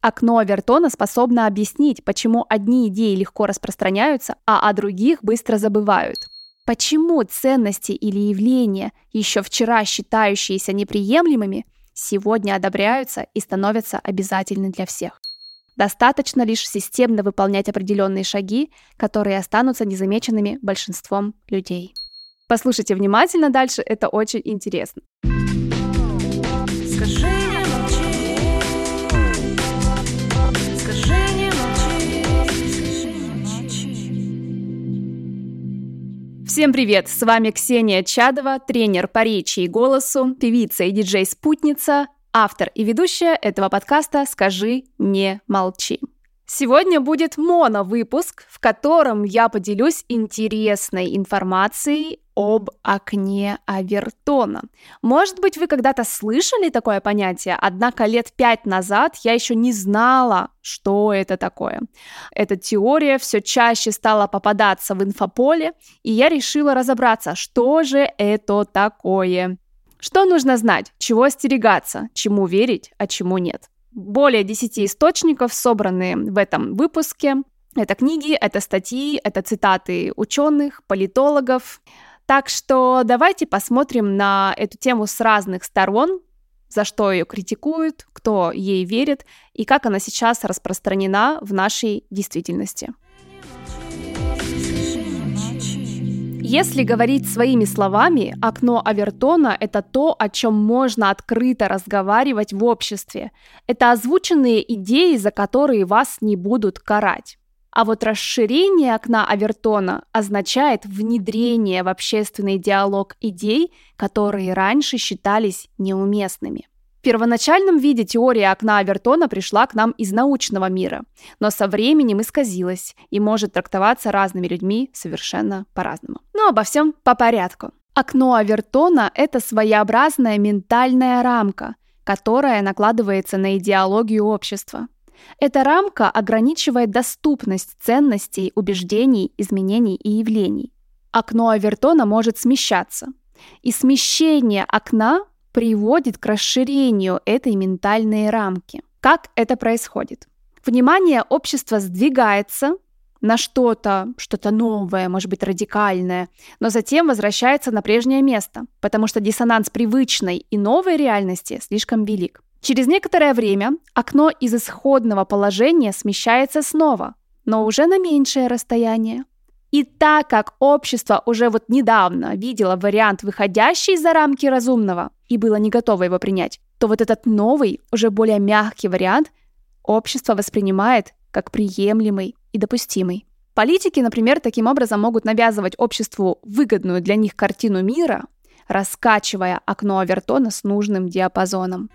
Окно Авертона способно объяснить, почему одни идеи легко распространяются, а о других быстро забывают. Почему ценности или явления, еще вчера считающиеся неприемлемыми, сегодня одобряются и становятся обязательны для всех. Достаточно лишь системно выполнять определенные шаги, которые останутся незамеченными большинством людей. Послушайте внимательно дальше, это очень интересно. Скажи Всем привет! С вами Ксения Чадова, тренер по речи и голосу, певица и диджей-спутница, автор и ведущая этого подкаста «Скажи, не молчи». Сегодня будет моно-выпуск, в котором я поделюсь интересной информацией об окне Авертона. Может быть, вы когда-то слышали такое понятие, однако лет пять назад я еще не знала, что это такое. Эта теория все чаще стала попадаться в инфополе, и я решила разобраться, что же это такое. Что нужно знать, чего остерегаться, чему верить, а чему нет. Более 10 источников, собранные в этом выпуске. Это книги, это статьи, это цитаты ученых, политологов. Так что давайте посмотрим на эту тему с разных сторон, за что ее критикуют, кто ей верит и как она сейчас распространена в нашей действительности. Если говорить своими словами, окно Авертона – это то, о чем можно открыто разговаривать в обществе. Это озвученные идеи, за которые вас не будут карать. А вот расширение окна Авертона означает внедрение в общественный диалог идей, которые раньше считались неуместными. В первоначальном виде теория окна Авертона пришла к нам из научного мира, но со временем исказилась и может трактоваться разными людьми совершенно по-разному. Но обо всем по порядку. Окно Авертона – это своеобразная ментальная рамка, которая накладывается на идеологию общества. Эта рамка ограничивает доступность ценностей, убеждений, изменений и явлений. Окно Авертона может смещаться. И смещение окна приводит к расширению этой ментальной рамки. Как это происходит? Внимание общества сдвигается на что-то, что-то новое, может быть, радикальное, но затем возвращается на прежнее место, потому что диссонанс привычной и новой реальности слишком велик. Через некоторое время окно из исходного положения смещается снова, но уже на меньшее расстояние. И так как общество уже вот недавно видело вариант, выходящий за рамки разумного, и было не готово его принять, то вот этот новый, уже более мягкий вариант общество воспринимает как приемлемый и допустимый. Политики, например, таким образом могут навязывать обществу выгодную для них картину мира, раскачивая окно Авертона с нужным диапазоном.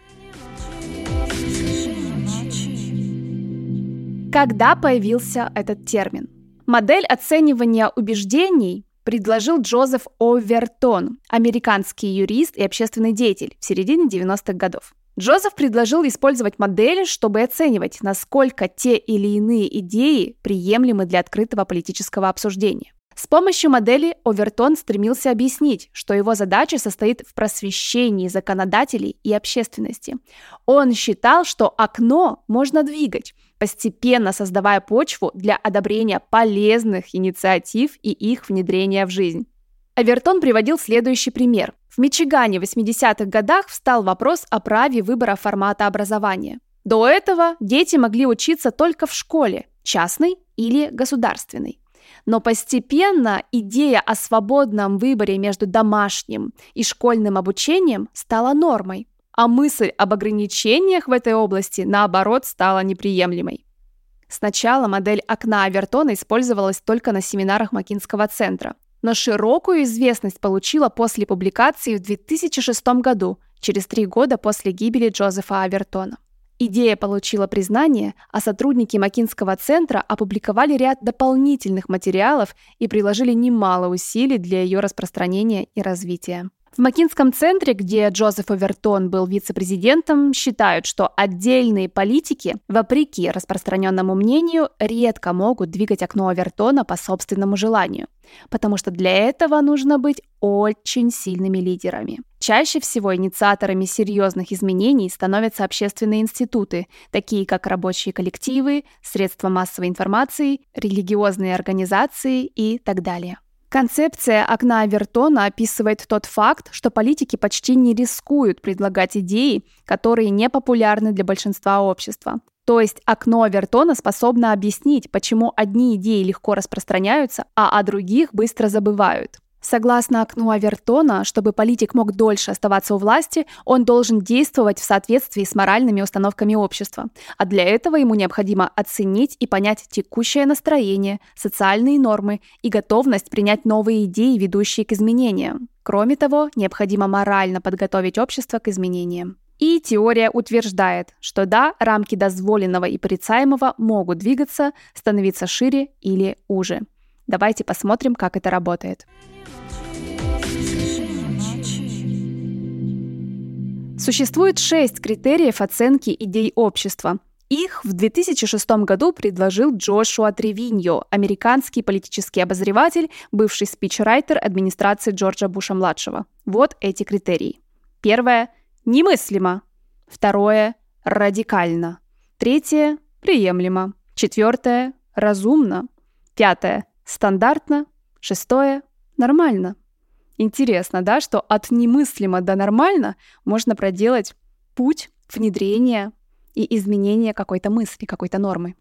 Когда появился этот термин? Модель оценивания убеждений предложил Джозеф Овертон, американский юрист и общественный деятель в середине 90-х годов. Джозеф предложил использовать модели, чтобы оценивать, насколько те или иные идеи приемлемы для открытого политического обсуждения. С помощью модели Овертон стремился объяснить, что его задача состоит в просвещении законодателей и общественности. Он считал, что окно можно двигать, постепенно создавая почву для одобрения полезных инициатив и их внедрения в жизнь. Авертон приводил следующий пример. В Мичигане в 80-х годах встал вопрос о праве выбора формата образования. До этого дети могли учиться только в школе, частной или государственной. Но постепенно идея о свободном выборе между домашним и школьным обучением стала нормой а мысль об ограничениях в этой области, наоборот, стала неприемлемой. Сначала модель окна Авертона использовалась только на семинарах Макинского центра, но широкую известность получила после публикации в 2006 году, через три года после гибели Джозефа Авертона. Идея получила признание, а сотрудники Макинского центра опубликовали ряд дополнительных материалов и приложили немало усилий для ее распространения и развития. В Макинском центре, где Джозеф Овертон был вице-президентом, считают, что отдельные политики, вопреки распространенному мнению, редко могут двигать окно Овертона по собственному желанию, потому что для этого нужно быть очень сильными лидерами. Чаще всего инициаторами серьезных изменений становятся общественные институты, такие как рабочие коллективы, средства массовой информации, религиозные организации и так далее. Концепция окна Авертона описывает тот факт, что политики почти не рискуют предлагать идеи, которые не популярны для большинства общества. То есть окно Авертона способно объяснить, почему одни идеи легко распространяются, а о других быстро забывают. Согласно окну Авертона, чтобы политик мог дольше оставаться у власти, он должен действовать в соответствии с моральными установками общества. А для этого ему необходимо оценить и понять текущее настроение, социальные нормы и готовность принять новые идеи, ведущие к изменениям. Кроме того, необходимо морально подготовить общество к изменениям. И теория утверждает, что да, рамки дозволенного и порицаемого могут двигаться, становиться шире или уже. Давайте посмотрим, как это работает. Существует шесть критериев оценки идей общества. Их в 2006 году предложил Джошуа Тревиньо, американский политический обозреватель, бывший спичрайтер администрации Джорджа Буша-младшего. Вот эти критерии. Первое – немыслимо. Второе – радикально. Третье – приемлемо. Четвертое – разумно. Пятое – стандартно. Шестое – нормально. Интересно, да, что от немыслимо до нормально можно проделать путь внедрения и изменения какой-то мысли, какой-то нормы.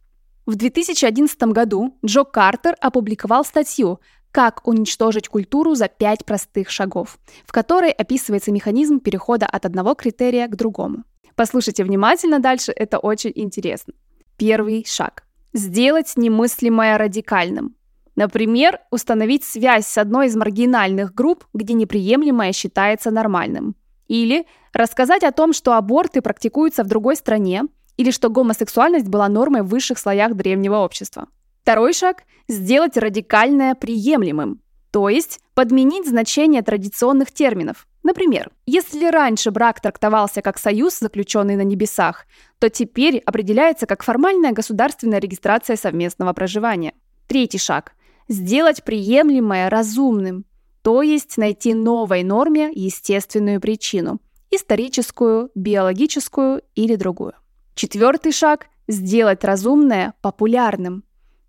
В 2011 году Джо Картер опубликовал статью «Как уничтожить культуру за пять простых шагов», в которой описывается механизм перехода от одного критерия к другому. Послушайте внимательно дальше, это очень интересно. Первый шаг. Сделать немыслимое радикальным. Например, установить связь с одной из маргинальных групп, где неприемлемое считается нормальным. Или рассказать о том, что аборты практикуются в другой стране, или что гомосексуальность была нормой в высших слоях древнего общества. Второй шаг – сделать радикальное приемлемым, то есть подменить значение традиционных терминов. Например, если раньше брак трактовался как союз, заключенный на небесах, то теперь определяется как формальная государственная регистрация совместного проживания. Третий шаг сделать приемлемое разумным, то есть найти новой норме естественную причину – историческую, биологическую или другую. Четвертый шаг – сделать разумное популярным,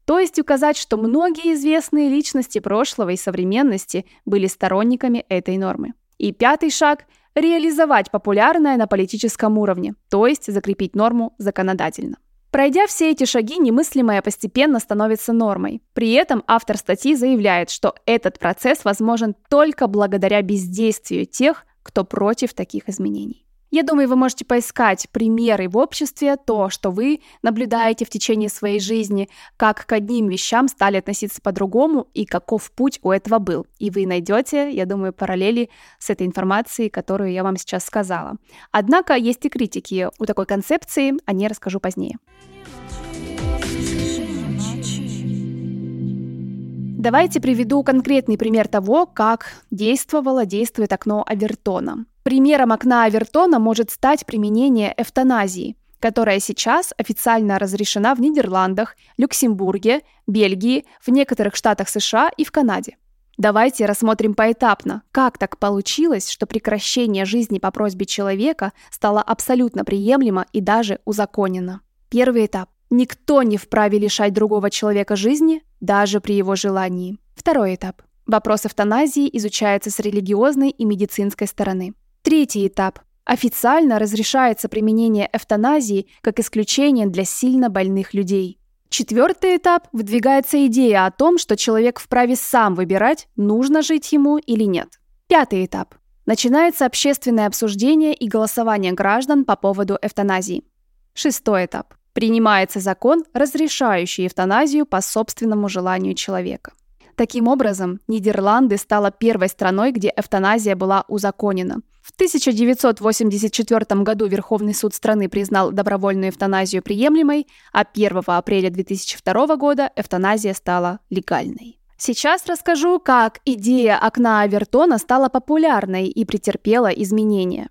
то есть указать, что многие известные личности прошлого и современности были сторонниками этой нормы. И пятый шаг – реализовать популярное на политическом уровне, то есть закрепить норму законодательно. Пройдя все эти шаги, немыслимое постепенно становится нормой. При этом автор статьи заявляет, что этот процесс возможен только благодаря бездействию тех, кто против таких изменений. Я думаю, вы можете поискать примеры в обществе, то, что вы наблюдаете в течение своей жизни, как к одним вещам стали относиться по-другому и каков путь у этого был. И вы найдете, я думаю, параллели с этой информацией, которую я вам сейчас сказала. Однако есть и критики у такой концепции, о ней расскажу позднее. Давайте приведу конкретный пример того, как действовало, действует окно Авертона. Примером окна Авертона может стать применение эвтаназии, которая сейчас официально разрешена в Нидерландах, Люксембурге, Бельгии, в некоторых штатах США и в Канаде. Давайте рассмотрим поэтапно, как так получилось, что прекращение жизни по просьбе человека стало абсолютно приемлемо и даже узаконено. Первый этап. Никто не вправе лишать другого человека жизни, даже при его желании. Второй этап. Вопрос эвтаназии изучается с религиозной и медицинской стороны. Третий этап. Официально разрешается применение эвтаназии как исключение для сильно больных людей. Четвертый этап – выдвигается идея о том, что человек вправе сам выбирать, нужно жить ему или нет. Пятый этап. Начинается общественное обсуждение и голосование граждан по поводу эвтаназии. Шестой этап. Принимается закон, разрешающий эвтаназию по собственному желанию человека. Таким образом, Нидерланды стала первой страной, где эвтаназия была узаконена. В 1984 году Верховный суд страны признал добровольную эвтаназию приемлемой, а 1 апреля 2002 года эвтаназия стала легальной. Сейчас расскажу, как идея окна Авертона стала популярной и претерпела изменения.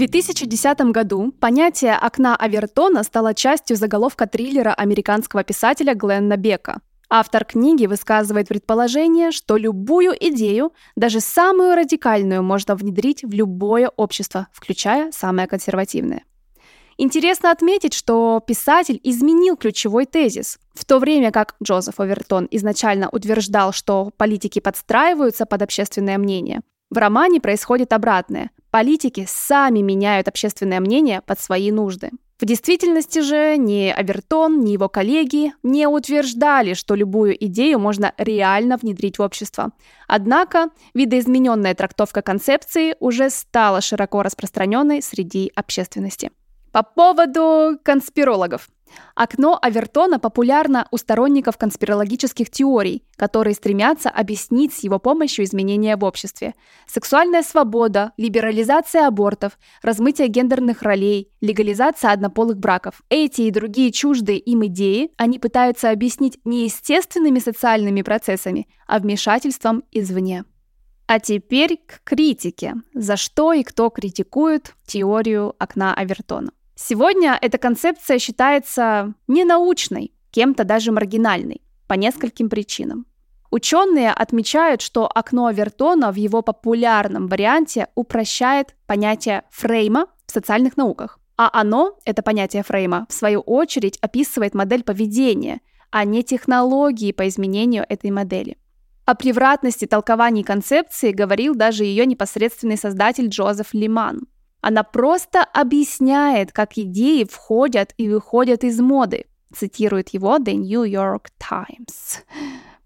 2010 году понятие окна Авертона стало частью заголовка триллера американского писателя Гленна Бека. Автор книги высказывает предположение, что любую идею, даже самую радикальную, можно внедрить в любое общество, включая самое консервативное. Интересно отметить, что писатель изменил ключевой тезис. В то время как Джозеф Овертон изначально утверждал, что политики подстраиваются под общественное мнение, в романе происходит обратное. Политики сами меняют общественное мнение под свои нужды. В действительности же ни Авертон, ни его коллеги не утверждали, что любую идею можно реально внедрить в общество. Однако видоизмененная трактовка концепции уже стала широко распространенной среди общественности. По поводу конспирологов. Окно Авертона популярно у сторонников конспирологических теорий, которые стремятся объяснить с его помощью изменения в обществе. Сексуальная свобода, либерализация абортов, размытие гендерных ролей, легализация однополых браков. Эти и другие чуждые им идеи они пытаются объяснить не естественными социальными процессами, а вмешательством извне. А теперь к критике. За что и кто критикует теорию окна Авертона. Сегодня эта концепция считается ненаучной, кем-то даже маргинальной, по нескольким причинам. Ученые отмечают, что окно Авертона в его популярном варианте упрощает понятие фрейма в социальных науках. А оно, это понятие фрейма, в свою очередь описывает модель поведения, а не технологии по изменению этой модели. О превратности толкований концепции говорил даже ее непосредственный создатель Джозеф Лиман – она просто объясняет, как идеи входят и выходят из моды. Цитирует его The New York Times.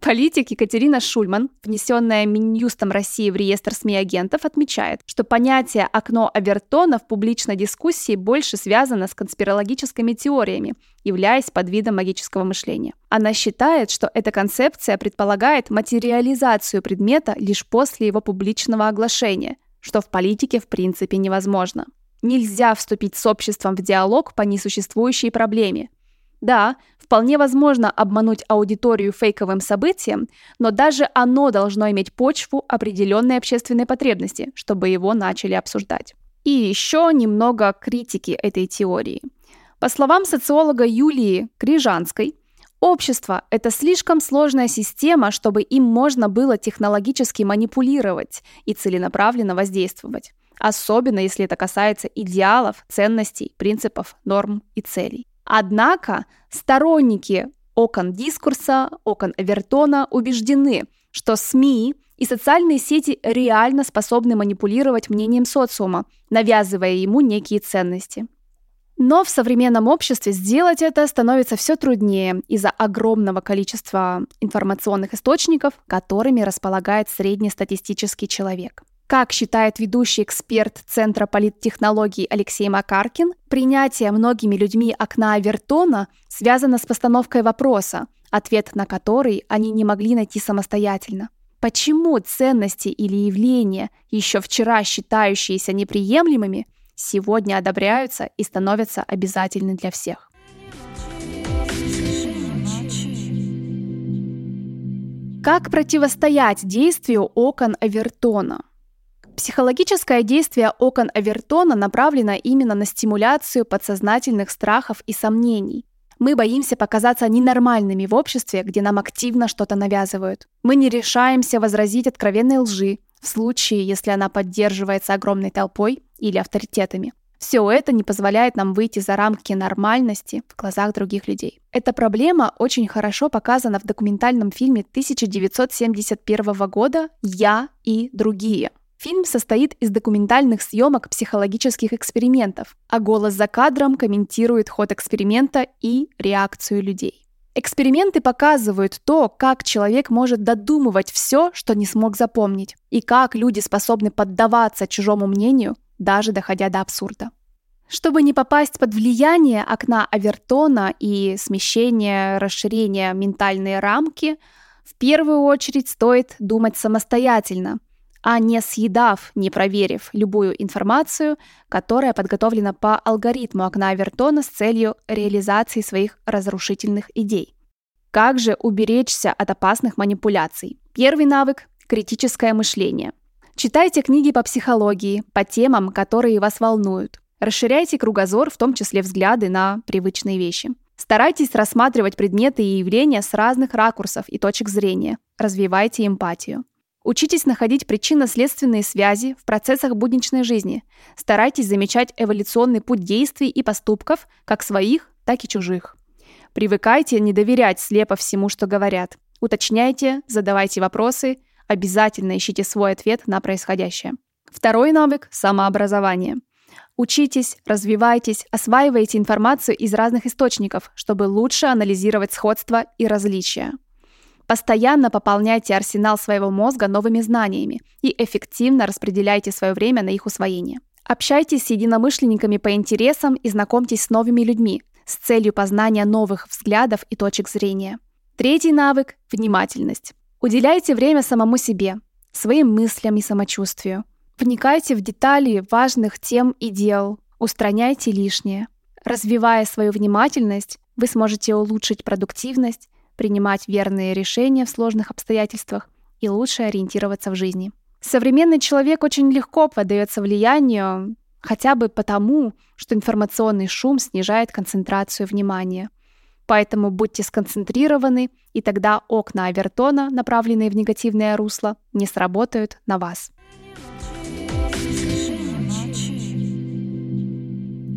Политик Екатерина Шульман, внесенная Минюстом России в реестр СМИ-агентов, отмечает, что понятие «окно Авертона» в публичной дискуссии больше связано с конспирологическими теориями, являясь подвидом магического мышления. Она считает, что эта концепция предполагает материализацию предмета лишь после его публичного оглашения, что в политике в принципе невозможно. Нельзя вступить с обществом в диалог по несуществующей проблеме. Да, вполне возможно обмануть аудиторию фейковым событием, но даже оно должно иметь почву определенной общественной потребности, чтобы его начали обсуждать. И еще немного критики этой теории. По словам социолога Юлии Крижанской, Общество – это слишком сложная система, чтобы им можно было технологически манипулировать и целенаправленно воздействовать. Особенно, если это касается идеалов, ценностей, принципов, норм и целей. Однако сторонники окон дискурса, окон Эвертона убеждены, что СМИ и социальные сети реально способны манипулировать мнением социума, навязывая ему некие ценности. Но в современном обществе сделать это становится все труднее из-за огромного количества информационных источников, которыми располагает среднестатистический человек. Как считает ведущий эксперт Центра политтехнологий Алексей Макаркин, принятие многими людьми окна Авертона связано с постановкой вопроса, ответ на который они не могли найти самостоятельно. Почему ценности или явления, еще вчера считающиеся неприемлемыми, сегодня одобряются и становятся обязательны для всех. Как противостоять действию окон Авертона? Психологическое действие окон Авертона направлено именно на стимуляцию подсознательных страхов и сомнений. Мы боимся показаться ненормальными в обществе, где нам активно что-то навязывают. Мы не решаемся возразить откровенной лжи, в случае, если она поддерживается огромной толпой или авторитетами. Все это не позволяет нам выйти за рамки нормальности в глазах других людей. Эта проблема очень хорошо показана в документальном фильме 1971 года «Я и другие». Фильм состоит из документальных съемок психологических экспериментов, а голос за кадром комментирует ход эксперимента и реакцию людей. Эксперименты показывают то, как человек может додумывать все, что не смог запомнить, и как люди способны поддаваться чужому мнению, даже доходя до абсурда. Чтобы не попасть под влияние окна Авертона и смещение, расширение ментальной рамки, в первую очередь стоит думать самостоятельно, а не съедав, не проверив любую информацию, которая подготовлена по алгоритму окна Авертона с целью реализации своих разрушительных идей. Как же уберечься от опасных манипуляций? Первый навык – критическое мышление. Читайте книги по психологии, по темам, которые вас волнуют. Расширяйте кругозор, в том числе взгляды на привычные вещи. Старайтесь рассматривать предметы и явления с разных ракурсов и точек зрения. Развивайте эмпатию. Учитесь находить причинно-следственные связи в процессах будничной жизни. Старайтесь замечать эволюционный путь действий и поступков, как своих, так и чужих. Привыкайте не доверять слепо всему, что говорят. Уточняйте, задавайте вопросы, обязательно ищите свой ответ на происходящее. Второй навык – самообразование. Учитесь, развивайтесь, осваивайте информацию из разных источников, чтобы лучше анализировать сходства и различия. Постоянно пополняйте арсенал своего мозга новыми знаниями и эффективно распределяйте свое время на их усвоение. Общайтесь с единомышленниками по интересам и знакомьтесь с новыми людьми с целью познания новых взглядов и точек зрения. Третий навык – внимательность. Уделяйте время самому себе, своим мыслям и самочувствию. Вникайте в детали важных тем и дел, устраняйте лишнее. Развивая свою внимательность, вы сможете улучшить продуктивность принимать верные решения в сложных обстоятельствах и лучше ориентироваться в жизни. Современный человек очень легко поддается влиянию хотя бы потому, что информационный шум снижает концентрацию внимания. Поэтому будьте сконцентрированы, и тогда окна Авертона, направленные в негативное русло, не сработают на вас.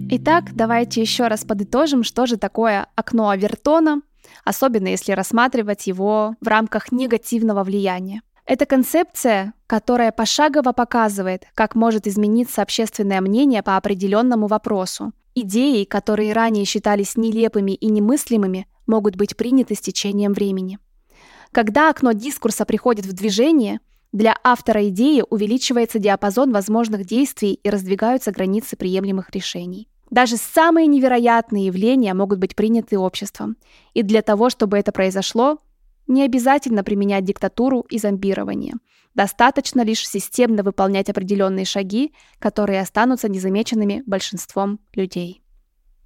Итак, давайте еще раз подытожим, что же такое окно Авертона особенно если рассматривать его в рамках негативного влияния. Это концепция, которая пошагово показывает, как может измениться общественное мнение по определенному вопросу. Идеи, которые ранее считались нелепыми и немыслимыми, могут быть приняты с течением времени. Когда окно дискурса приходит в движение, для автора идеи увеличивается диапазон возможных действий и раздвигаются границы приемлемых решений. Даже самые невероятные явления могут быть приняты обществом. И для того, чтобы это произошло, не обязательно применять диктатуру и зомбирование. Достаточно лишь системно выполнять определенные шаги, которые останутся незамеченными большинством людей.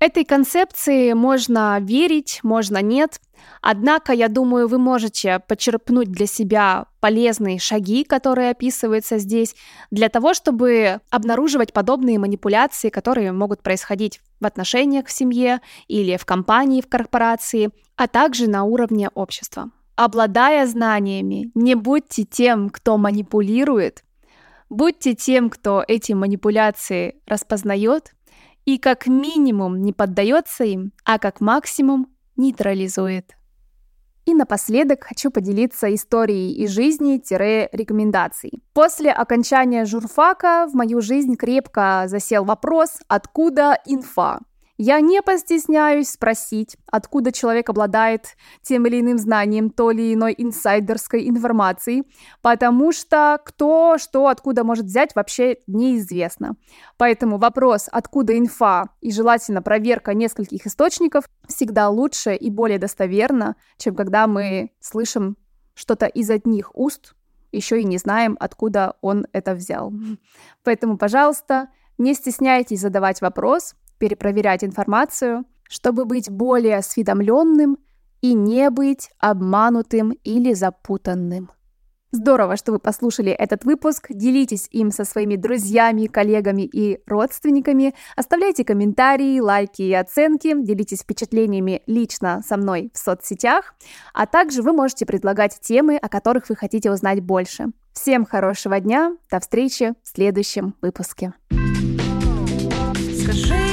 Этой концепции можно верить, можно нет. Однако, я думаю, вы можете почерпнуть для себя полезные шаги, которые описываются здесь, для того, чтобы обнаруживать подобные манипуляции, которые могут происходить в отношениях в семье или в компании, в корпорации, а также на уровне общества. Обладая знаниями, не будьте тем, кто манипулирует, будьте тем, кто эти манипуляции распознает и как минимум не поддается им, а как максимум нейтрализует. И напоследок хочу поделиться историей из жизни-рекомендаций. После окончания журфака в мою жизнь крепко засел вопрос, откуда инфа. Я не постесняюсь спросить, откуда человек обладает тем или иным знанием той или иной инсайдерской информации, потому что кто что откуда может взять вообще неизвестно. Поэтому вопрос, откуда инфа и желательно проверка нескольких источников всегда лучше и более достоверно, чем когда мы слышим что-то из одних уст, еще и не знаем, откуда он это взял. Поэтому, пожалуйста, не стесняйтесь задавать вопрос, перепроверять информацию, чтобы быть более осведомленным и не быть обманутым или запутанным. Здорово, что вы послушали этот выпуск. Делитесь им со своими друзьями, коллегами и родственниками. Оставляйте комментарии, лайки и оценки. Делитесь впечатлениями лично со мной в соцсетях. А также вы можете предлагать темы, о которых вы хотите узнать больше. Всем хорошего дня. До встречи в следующем выпуске. Скажи